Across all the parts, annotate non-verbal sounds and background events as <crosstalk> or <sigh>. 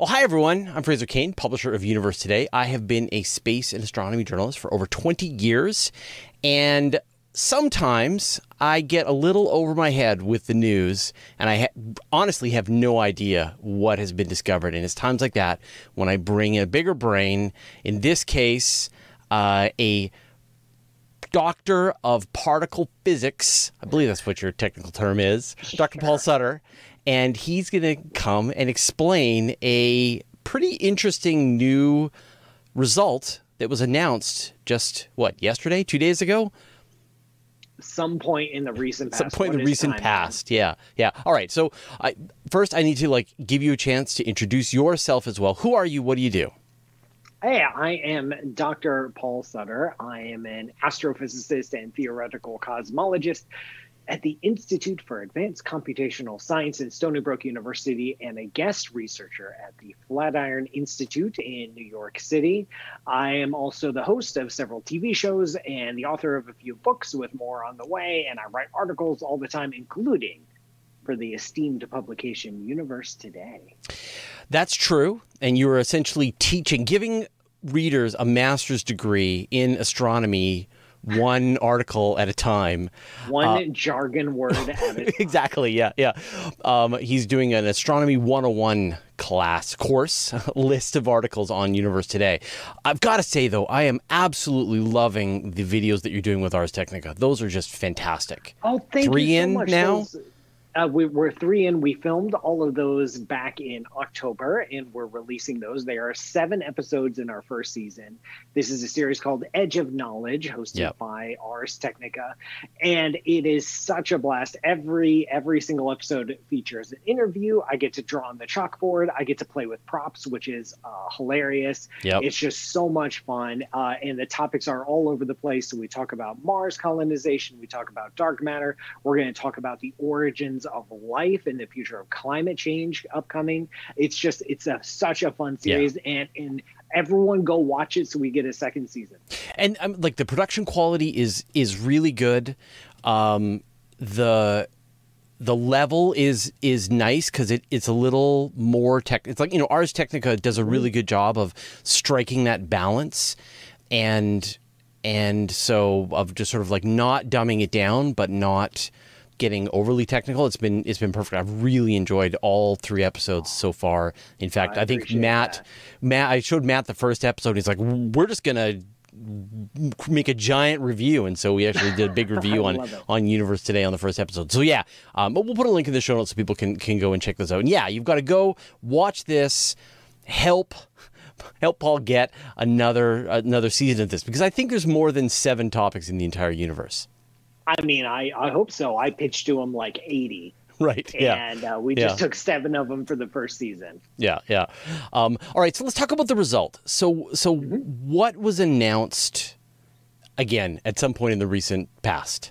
Oh, hi, everyone. I'm Fraser Cain, publisher of Universe Today. I have been a space and astronomy journalist for over 20 years. And sometimes I get a little over my head with the news, and I ha- honestly have no idea what has been discovered. And it's times like that when I bring in a bigger brain, in this case, uh, a doctor of particle physics. I believe that's what your technical term is, Dr. Paul Sutter and he's going to come and explain a pretty interesting new result that was announced just what yesterday, two days ago. Some point in the recent past. Some point in the recent past. Yeah, yeah. All right. So, I, first, I need to like give you a chance to introduce yourself as well. Who are you? What do you do? Hey, I am Dr. Paul Sutter. I am an astrophysicist and theoretical cosmologist at the Institute for Advanced Computational Science in Stony Brook University and a guest researcher at the Flatiron Institute in New York City. I am also the host of several TV shows and the author of a few books with more on the way, and I write articles all the time, including for the esteemed publication Universe Today. That's true. And you are essentially teaching, giving readers a master's degree in astronomy one article at a time. One uh, jargon word at a time. <laughs> exactly. Yeah. Yeah. Um, he's doing an astronomy 101 class course <laughs> list of articles on Universe Today. I've got to say though, I am absolutely loving the videos that you're doing with Ars Technica. Those are just fantastic. Oh, thank Three you so in much. now. Those, uh, we, are three in. We filmed all of those back in October, and we're releasing those. There are seven episodes in our first season. This is a series called Edge of Knowledge, hosted yep. by Ars Technica, and it is such a blast. Every every single episode features an interview. I get to draw on the chalkboard. I get to play with props, which is uh, hilarious. Yep. It's just so much fun, uh, and the topics are all over the place. So we talk about Mars colonization. We talk about dark matter. We're going to talk about the origins of life and the future of climate change upcoming. It's just it's a such a fun series yeah. and and everyone go watch it so we get a second season. And um, like the production quality is is really good. Um, the the level is is nice because it, it's a little more tech. It's like you know, Ars Technica does a really mm-hmm. good job of striking that balance, and and so of just sort of like not dumbing it down, but not getting overly technical. It's been it's been perfect. I've really enjoyed all three episodes so far. In fact, I, I think Matt that. Matt I showed Matt the first episode. He's like, "We're just going to make a giant review and so we actually did a big <laughs> review on on universe today on the first episode so yeah um, but we'll put a link in the show notes so people can can go and check this out and yeah you've got to go watch this help help paul get another another season of this because i think there's more than seven topics in the entire universe I mean, I, I hope so. I pitched to him like 80. Right. Yeah. And uh, we just yeah. took seven of them for the first season. Yeah. Yeah. Um, all right. So let's talk about the result. So, so mm-hmm. what was announced again at some point in the recent past?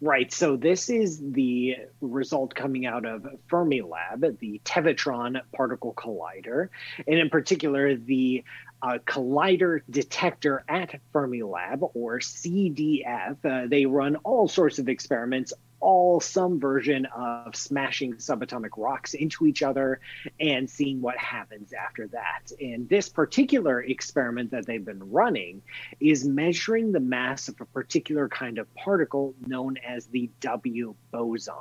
Right. So this is the result coming out of Fermilab, the Tevatron particle collider, and in particular the uh, collider detector at Fermilab, or CDF. Uh, they run all sorts of experiments, all some version of smashing subatomic rocks into each other and seeing what happens after that. And this particular experiment that they've been running is measuring the mass of a particular kind of particle known as the W boson.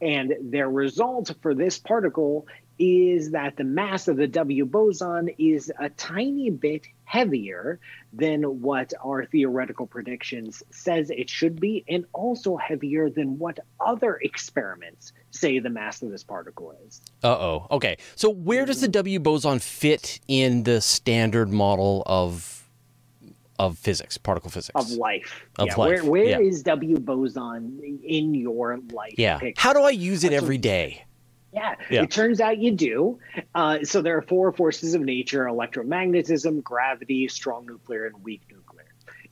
And their result for this particle is that the mass of the W boson is a tiny bit heavier than what our theoretical predictions says it should be and also heavier than what other experiments say the mass of this particle is. Uh-oh. Okay. So where does the W boson fit in the standard model of of physics, particle physics, of life. Of yeah. life. Where, where yeah. is W boson in your life? Yeah. Picture? How do I use it every day? Yeah, yeah, it turns out you do. Uh, so there are four forces of nature electromagnetism, gravity, strong nuclear, and weak nuclear.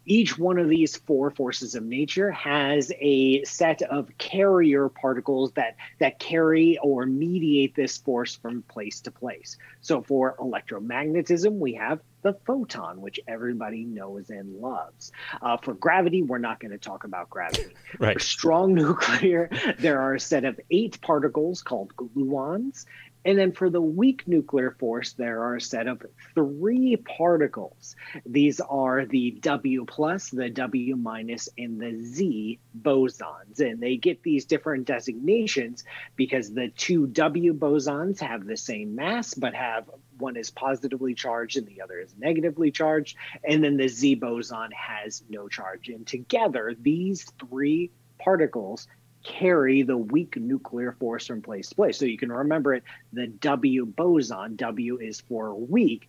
Each one of these four forces of nature has a set of carrier particles that, that carry or mediate this force from place to place. So for electromagnetism, we have the photon, which everybody knows and loves. Uh, for gravity, we're not going to talk about gravity. <laughs> right. For strong nuclear, <laughs> there are a set of eight particles called gluons. And then for the weak nuclear force, there are a set of three particles. These are the W plus, the W minus, and the Z bosons. And they get these different designations because the two W bosons have the same mass, but have one is positively charged and the other is negatively charged. And then the Z boson has no charge. And together, these three particles carry the weak nuclear force from place to place. So you can remember it the W boson, W is for weak,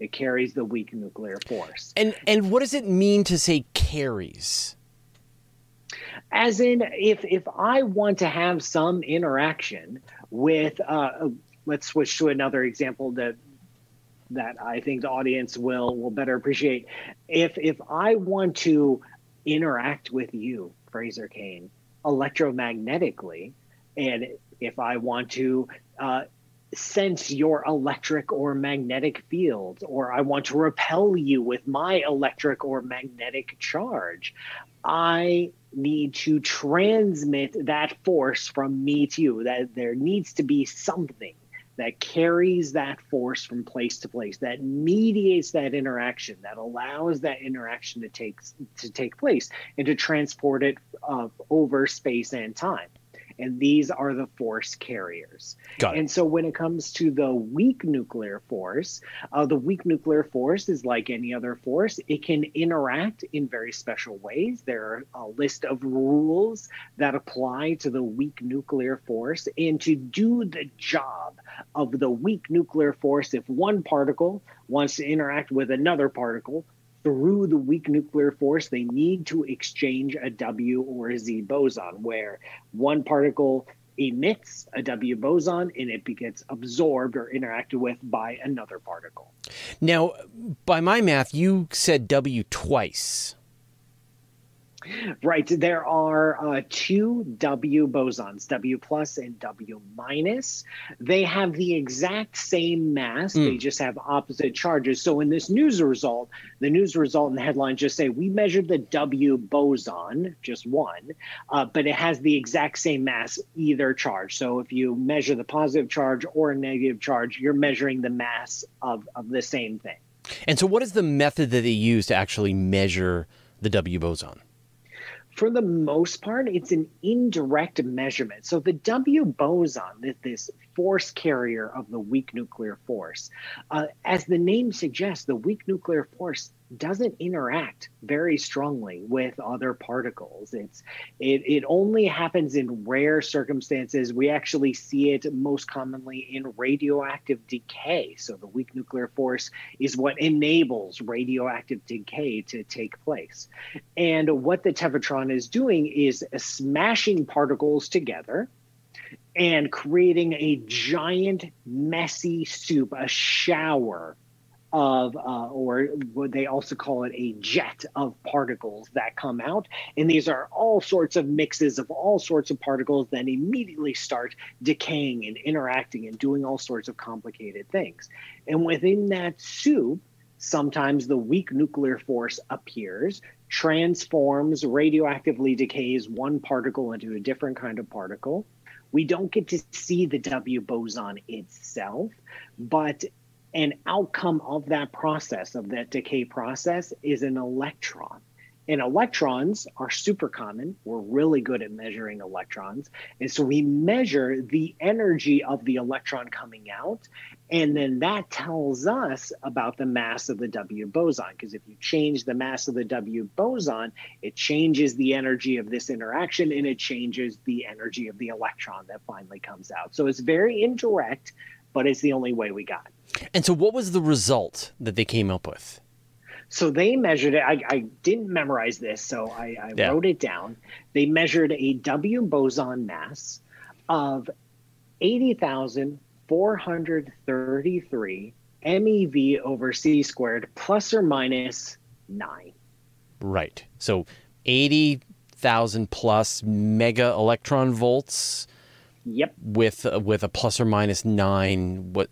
it carries the weak nuclear force. And and what does it mean to say carries? As in, if if I want to have some interaction with, uh, let's switch to another example that that I think the audience will will better appreciate. If if I want to interact with you, Fraser Cain, electromagnetically. And if I want to uh, sense your electric or magnetic fields, or I want to repel you with my electric or magnetic charge, I need to transmit that force from me to you. That there needs to be something that carries that force from place to place, that mediates that interaction, that allows that interaction to take to take place and to transport it uh, over space and time and these are the force carriers. And so when it comes to the weak nuclear force, uh, the weak nuclear force is like any other force. It can interact in very special ways. There are a list of rules that apply to the weak nuclear force. And to do the job of the weak nuclear force, if one particle wants to interact with another particle, through the weak nuclear force, they need to exchange a W or a Z boson, where one particle emits a W boson and it gets absorbed or interacted with by another particle. Now, by my math, you said W twice. Right. There are uh, two W bosons, W plus and W minus. They have the exact same mass. Mm. They hmm. just have opposite charges. So in this news result, the news result and the headline just say we measured the W boson, just one, uh, but it has the exact same mass either charge. So if you measure the positive charge or a negative charge, you're measuring the mass of, of the same thing. And so, what is the method that they use to actually measure the W boson? For the most part, it's an indirect measurement. So the W boson, this force carrier of the weak nuclear force, uh, as the name suggests, the weak nuclear force doesn't interact very strongly with other particles. It's it it only happens in rare circumstances. We actually see it most commonly in radioactive decay. So the weak nuclear force is what enables radioactive decay to take place. And what the Tevatron is doing is smashing particles together and creating a giant messy soup, a shower of, uh, or what they also call it a jet of particles that come out. And these are all sorts of mixes of all sorts of particles that immediately start decaying and interacting and doing all sorts of complicated things. And within that soup, sometimes the weak nuclear force appears, transforms, radioactively decays one particle into a different kind of particle. We don't get to see the W boson itself, but an outcome of that process, of that decay process, is an electron. And electrons are super common. We're really good at measuring electrons. And so we measure the energy of the electron coming out. And then that tells us about the mass of the W boson. Because if you change the mass of the W boson, it changes the energy of this interaction and it changes the energy of the electron that finally comes out. So it's very indirect, but it's the only way we got. And so, what was the result that they came up with? So they measured it. I, I didn't memorize this, so I, I yeah. wrote it down. They measured a W boson mass of 80,433 MeV over C squared plus or minus nine. Right. So 80,000 plus mega electron volts. Yep. With uh, with a plus or minus nine. What?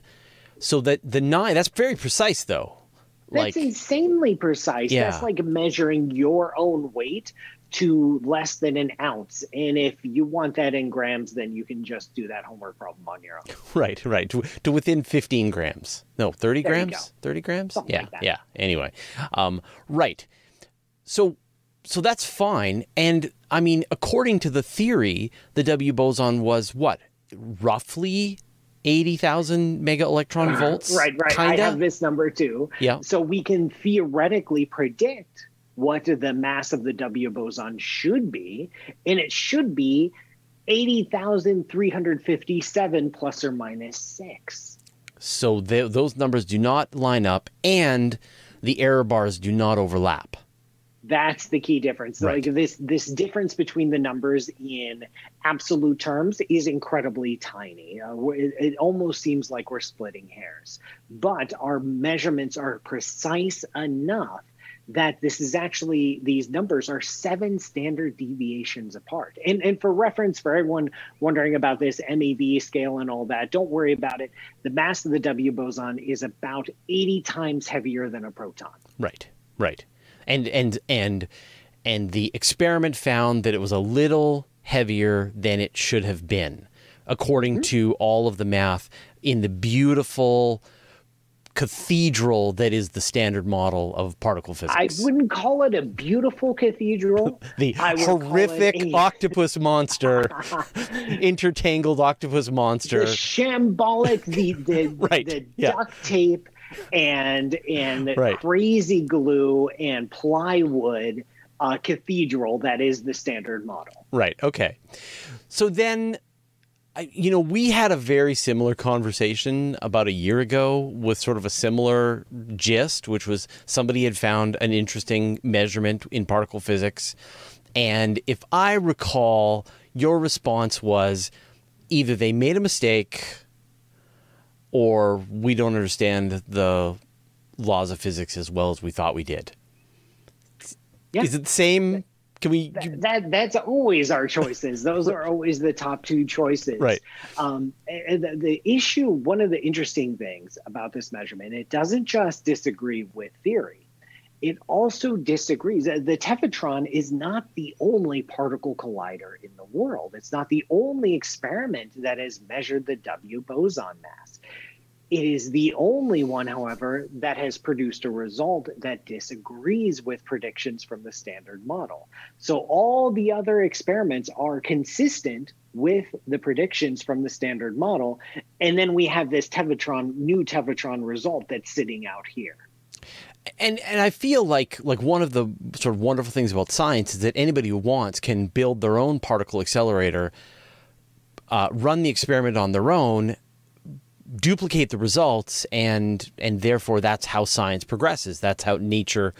So that the nine. That's very precise, though. That's like, insanely precise. Yeah. That's like measuring your own weight to less than an ounce. And if you want that in grams, then you can just do that homework problem on your own. <laughs> Right, right. To, to within 15 grams. No, 30 There grams? 30 grams? Something yeah, like that. yeah. Anyway, um, right. So, so that's fine. And I mean, according to the theory, the W boson was what? Roughly 80,000 mega electron uh-huh. volts? Right, right. Kinda? I have this number too. Yeah. So we can theoretically predict what the mass of the W boson should be, and it should be 80,357 plus or minus six. So th- those numbers do not line up and the error bars do not overlap. That's the key difference. Right. Like this this difference between the numbers in absolute terms is incredibly tiny. Uh, it, it almost seems like we're splitting hairs, but our measurements are precise enough that this is actually these numbers are seven standard deviations apart. And and for reference, for everyone wondering about this MeV scale and all that, don't worry about it. The mass of the W boson is about 80 times heavier than a proton. Right, right. And and and and the experiment found that it was a little heavier than it should have been, according Mm-hmm. to all of the math in the beautiful cathedral that is the standard model of particle physics. I wouldn't call it a beautiful cathedral. <laughs> the I would call it horrific a- octopus monster, <laughs> intertangled octopus monster. the shambolic, the the, <laughs> Right, the yeah. duct tape and and <laughs> Right. crazy glue and plywood uh, cathedral that is the standard model. Right. Okay. So then, I, you know, we had a very similar conversation about a year ago with sort of a similar gist, which was somebody had found an interesting measurement in particle physics. And if I recall, your response was either they made a mistake or we don't understand the laws of physics as well as we thought we did. Yeah. Is it the same? Can we? That, that that's always our choices. Those are always the top two choices. Right. Um, and the, the issue, one of the interesting things about this measurement, it doesn't just disagree with theory. It also disagrees. The Tevatron is not the only particle collider in the world. It's not the only experiment that has measured the W boson mass. It is the only one, however, that has produced a result that disagrees with predictions from the standard model. So all the other experiments are consistent with the predictions from the standard model. And then we have this Tevatron, new Tevatron result that's sitting out here. And and I feel like like one of the sort of wonderful things about science is that anybody who wants can build their own particle accelerator, uh, run the experiment on their own, duplicate the results, and and therefore that's how science progresses. That's how nature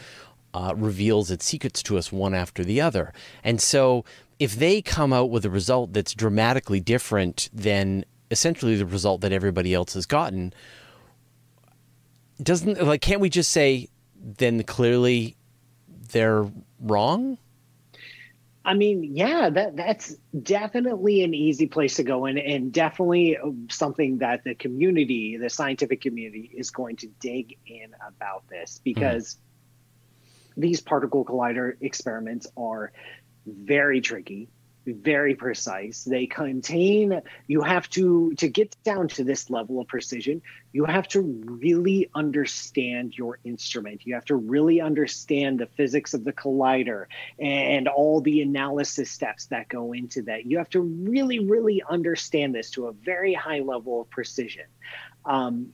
uh, reveals its secrets to us one after the other. And so if they come out with a result that's dramatically different than essentially the result that everybody else has gotten doesn't like can't we just say then clearly they're wrong? I mean, yeah, that that's definitely an easy place to go and and definitely um, something that the community, the scientific community is going to dig in about this hmm. because these particle collider experiments are very tricky, very precise. They contain you have to to get down to this level of precision, you have to really understand your instrument. You have to really understand the physics of the collider and all the analysis steps that go into that. You have to really, really understand this to a very high level of precision. Um,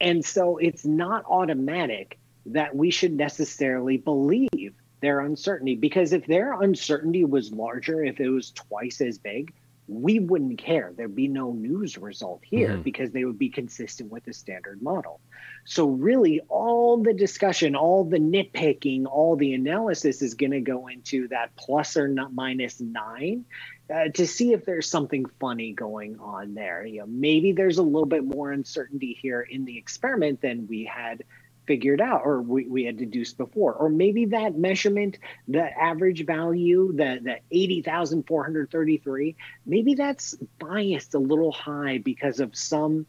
and so it's not automatic that we should necessarily believe their uncertainty because if their uncertainty was larger, if it was twice as big, we wouldn't care. There'd be no news result here Mhm. because they would be consistent with the standard model. So, really, all the discussion, all the nitpicking, all the analysis is going to go into that plus or not minus nine uh, to see if there's something funny going on there. You know, maybe there's a little bit more uncertainty here in the experiment than we had figured out or we, we had deduced before or maybe that measurement the average value the the 80,433 maybe that's biased a little high because of some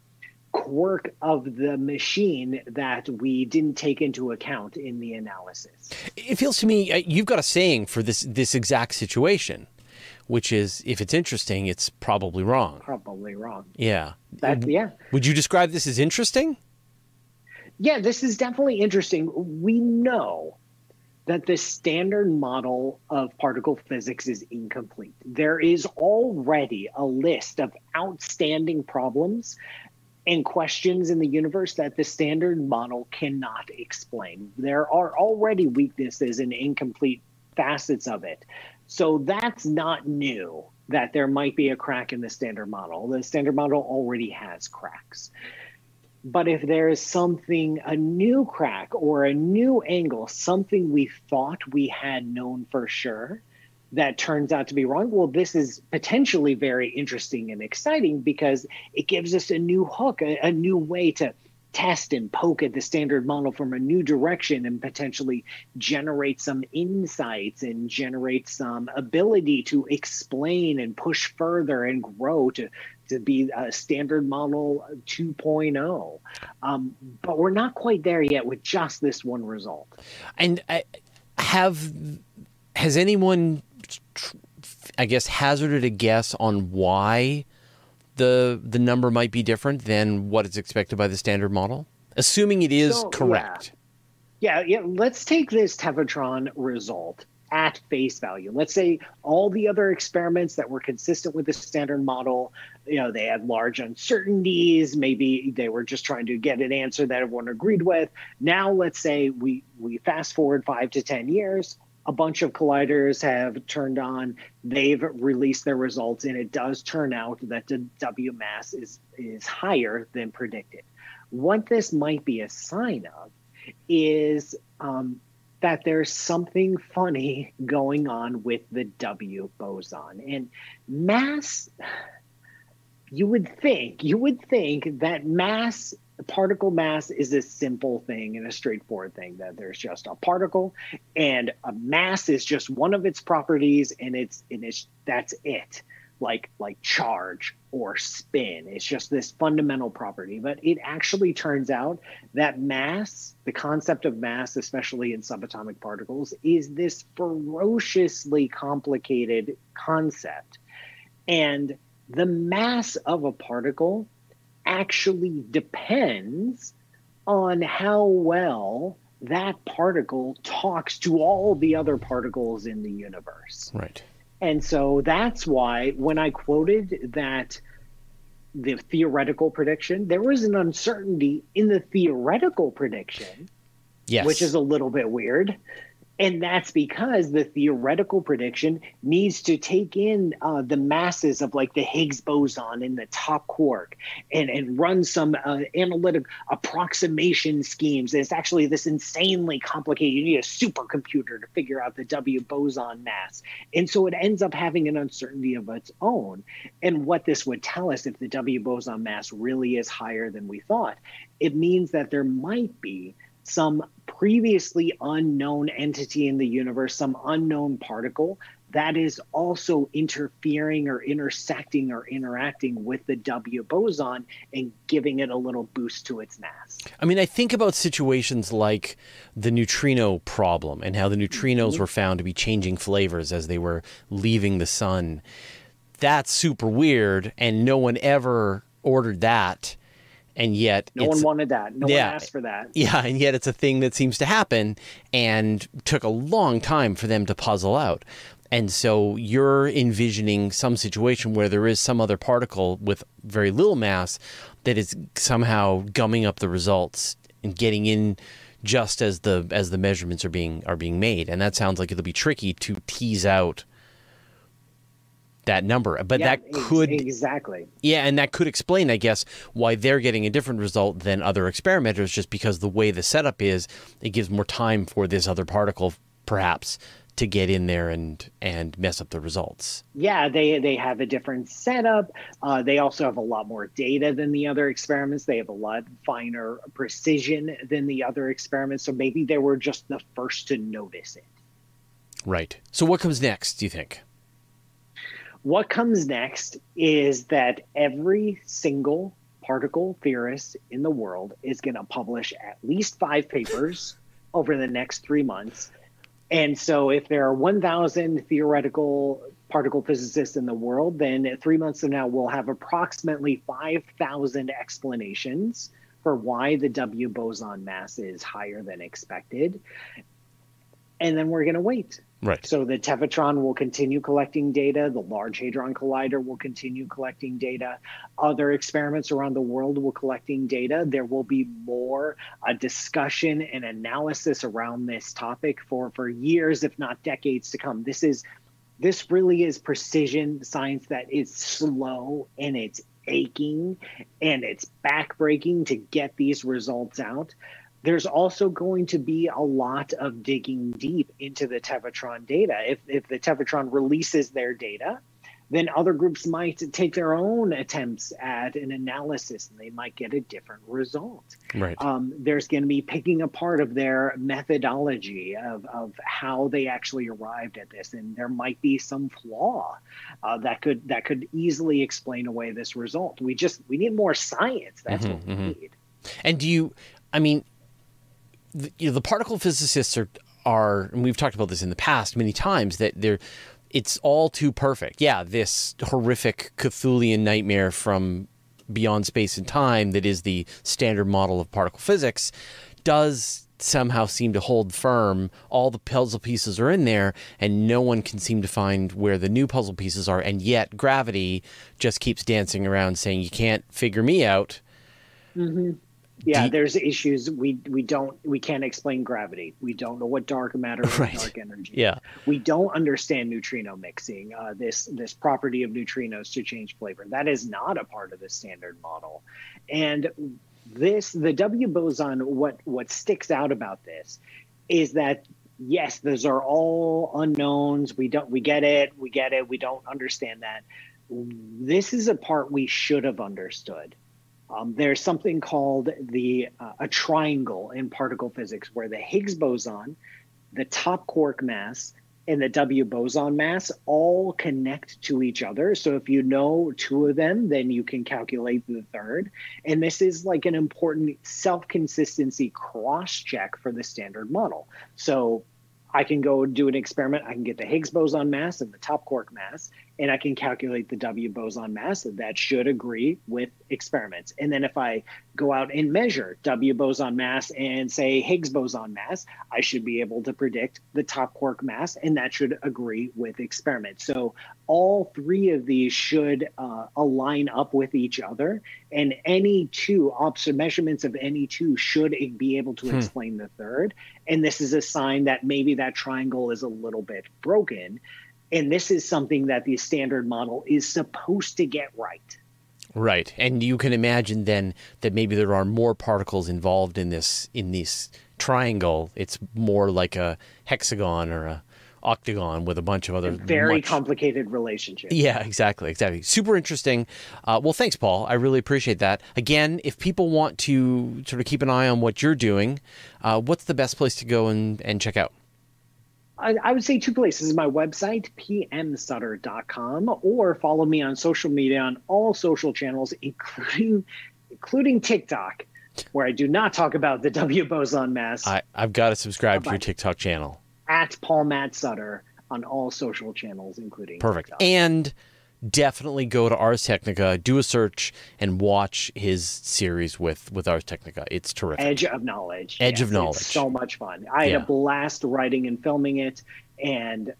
quirk of the machine that we didn't take into account in the analysis it feels to me uh, you've got a saying for this this exact situation, which is if it's interesting, it's probably wrong. Probably wrong. Yeah. That, yeah. Would you describe this as interesting? Yeah, this is definitely interesting. We know that the standard model of particle physics is incomplete. There is already a list of outstanding problems and questions in the universe that the standard model cannot explain. There are already weaknesses and incomplete facets of it. So that's not new that there might be a crack in the standard model. The standard model already has cracks. But if there is something, a new crack or a new angle, something we thought we had known for sure, that turns out to be wrong, well, this is potentially very interesting and exciting because it gives us a new hook, a, a new way to test and poke at the standard model from a new direction and potentially generate some insights and generate some ability to explain and push further and grow to to be a standard model 2.0 um, but we're not quite there yet with just this one result. And uh, have has anyone I guess, hazarded a guess on why the the number might be different than what is expected by the standard model, assuming it is so, correct. Yeah. yeah, yeah. Let's take this Tevatron result at face value. Let's say all the other experiments that were consistent with the standard model, you know, they had large uncertainties. Maybe they were just trying to get an answer that everyone agreed with. Now, let's say we we fast forward five to ten years a bunch of colliders have turned on. They've released their results, and it does turn out that the W mass is is higher than predicted. What this might be a sign of is um, that there's something funny going on with the W boson and mass. You would think you would think that mass particle mass is a simple thing and a straightforward thing that there's just a particle and a mass is just one of its properties and it's and it's that's it. Like like charge or spin. It's just this fundamental property but it actually turns out that mass the concept of mass especially in subatomic particles is this ferociously complicated concept. And the mass of a particle actually depends on how well that particle talks to all the other particles in the universe. Right. And so that's why when I quoted that the theoretical prediction, there was an uncertainty in the theoretical prediction, yes. which is a little bit weird and that's because the theoretical prediction needs to take in uh, the masses of like the Higgs boson and the top quark and, and run some uh, analytic approximation schemes. And it's actually this insanely complicated. You need a supercomputer to figure out the W boson mass. And so it ends up having an uncertainty of its own. And what this would tell us if the W boson mass really is higher than we thought, it means that there might be some previously unknown entity in the universe, some unknown particle that is also interfering or intersecting or interacting with the W boson and giving it a little boost to its mass. I mean, I think about situations like the neutrino problem and how the neutrinos mm-hmm. were found to be changing flavors as they were leaving the sun. That's super weird, and no one ever ordered that and yet no one wanted that. No yeah, one asked for that. Yeah, and yet it's a thing that seems to happen and took a long time for them to puzzle out. And so you're envisioning some situation where there is some other particle with very little mass that is somehow gumming up the results and getting in just as the as the measurements are being are being made. And that sounds like it'll be tricky to tease out that number. But yeah, that could exactly. Yeah, and that could explain, I guess, why they're getting a different result than other experimenters, just because the way the setup is, it gives more time for this other particle, perhaps, to get in there and and mess up the results. Yeah, they they have a different setup. Uh, they also have a lot more data than the other experiments. They have a lot finer precision than the other experiments. So maybe they were just the first to notice it. Right. So what comes next? Do you think? What comes next is that every single particle theorist in the world is going to publish at least five papers <laughs> over the next three months And so, if there are 1,000 theoretical particle physicists in the world, then three months from now, we'll have approximately 5,000 explanations for why the W boson mass is higher than expected. And then we're going to wait. Right. So the Tevatron will continue collecting data. The Large Hadron Collider will continue collecting data. Other experiments around the world will collecting data. There will be more uh, discussion and analysis around this topic for for years, if not decades, to come. This is this really is precision science that is slow and it's aching and it's backbreaking to get these results out. There's also going to be a lot of digging deep into the Tevatron data. If, if the Tevatron releases their data, then other groups might take their own attempts at an analysis and they might get a different result. Right. Um, there's going to be picking apart of their methodology of, of how they actually arrived at this, and there might be some flaw uh, that could that could easily explain away this result. We just we need more science. That's Mhm, what we mhm. need. And do you? I mean, the, you know, the particle physicists are are, and we've talked about this in the past many times that they're. It's all too perfect. Yeah, this horrific Cthulian nightmare from beyond space and time that is the standard model of particle physics does somehow seem to hold firm. All the puzzle pieces are in there, and no one can seem to find where the new puzzle pieces are. And yet, gravity just keeps dancing around saying, You can't figure me out. Mm-hmm. Yeah, there's issues. We we don't we can't explain gravity. We don't know what dark matter <laughs> Right. dark energy. Yeah. we don't understand neutrino mixing uh, this this property of neutrinos to change flavor that is not a part of the standard model and this the w boson what what sticks out about this is that yes those are all unknowns we don't we get it we get it we don't understand that this is a part we should have understood um, there's something called the uh, a triangle in particle physics where the higgs boson the top quark mass and the W boson mass all connect to each other. So if you know two of them, then you can calculate the third. And this is like an important self consistency cross check for the standard model. So I can go do an experiment. I can get the Higgs boson mass and the top quark mass, and I can calculate the W boson mass. That should agree with experiments. And then if I go out and measure W boson mass and say Higgs boson mass, I should be able to predict the top quark mass, and that should agree with experiments. So all three of these should uh, align up with each other, and any two obs- measurements of any two should be able to Hmm. explain the third. And this is a sign that maybe that triangle is a little bit broken. And this is something that the standard model is supposed to get right. Right, and you can imagine then that maybe there are more particles involved in this in this triangle. It's more like a hexagon or a octagon with a bunch of other Very much- complicated relationships. Yeah, exactly, exactly. Super interesting. Uh, well, thanks, Paul. I really appreciate that. Again, if people want to sort of keep an eye on what you're doing, uh, what's the best place to go and, and check out? I, I would say two places my website, pmsutter.com, or follow me on social media on all social channels, including including TikTok, where I do not talk about the <laughs> W boson mass I, I've got to subscribe to your TikTok channel. at Paul Matt Sutter on all social channels, including Perfect. TikTok. And definitely go to Ars Technica, do a search, and watch his series with with Ars Technica. It's terrific. Edge of Knowledge. Edge of it's Knowledge. so much fun. I had a blast writing and filming it, and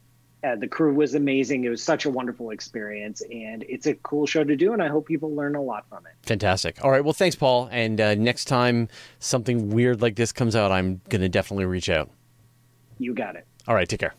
uh, the crew was amazing. It was such a wonderful experience, and it's a cool show to do, and I hope people learn a lot from it. Fantastic. All right. Well, thanks, Paul. And uh, next time something weird like this comes out, I'm going to definitely reach out. You got it. All right. Take care.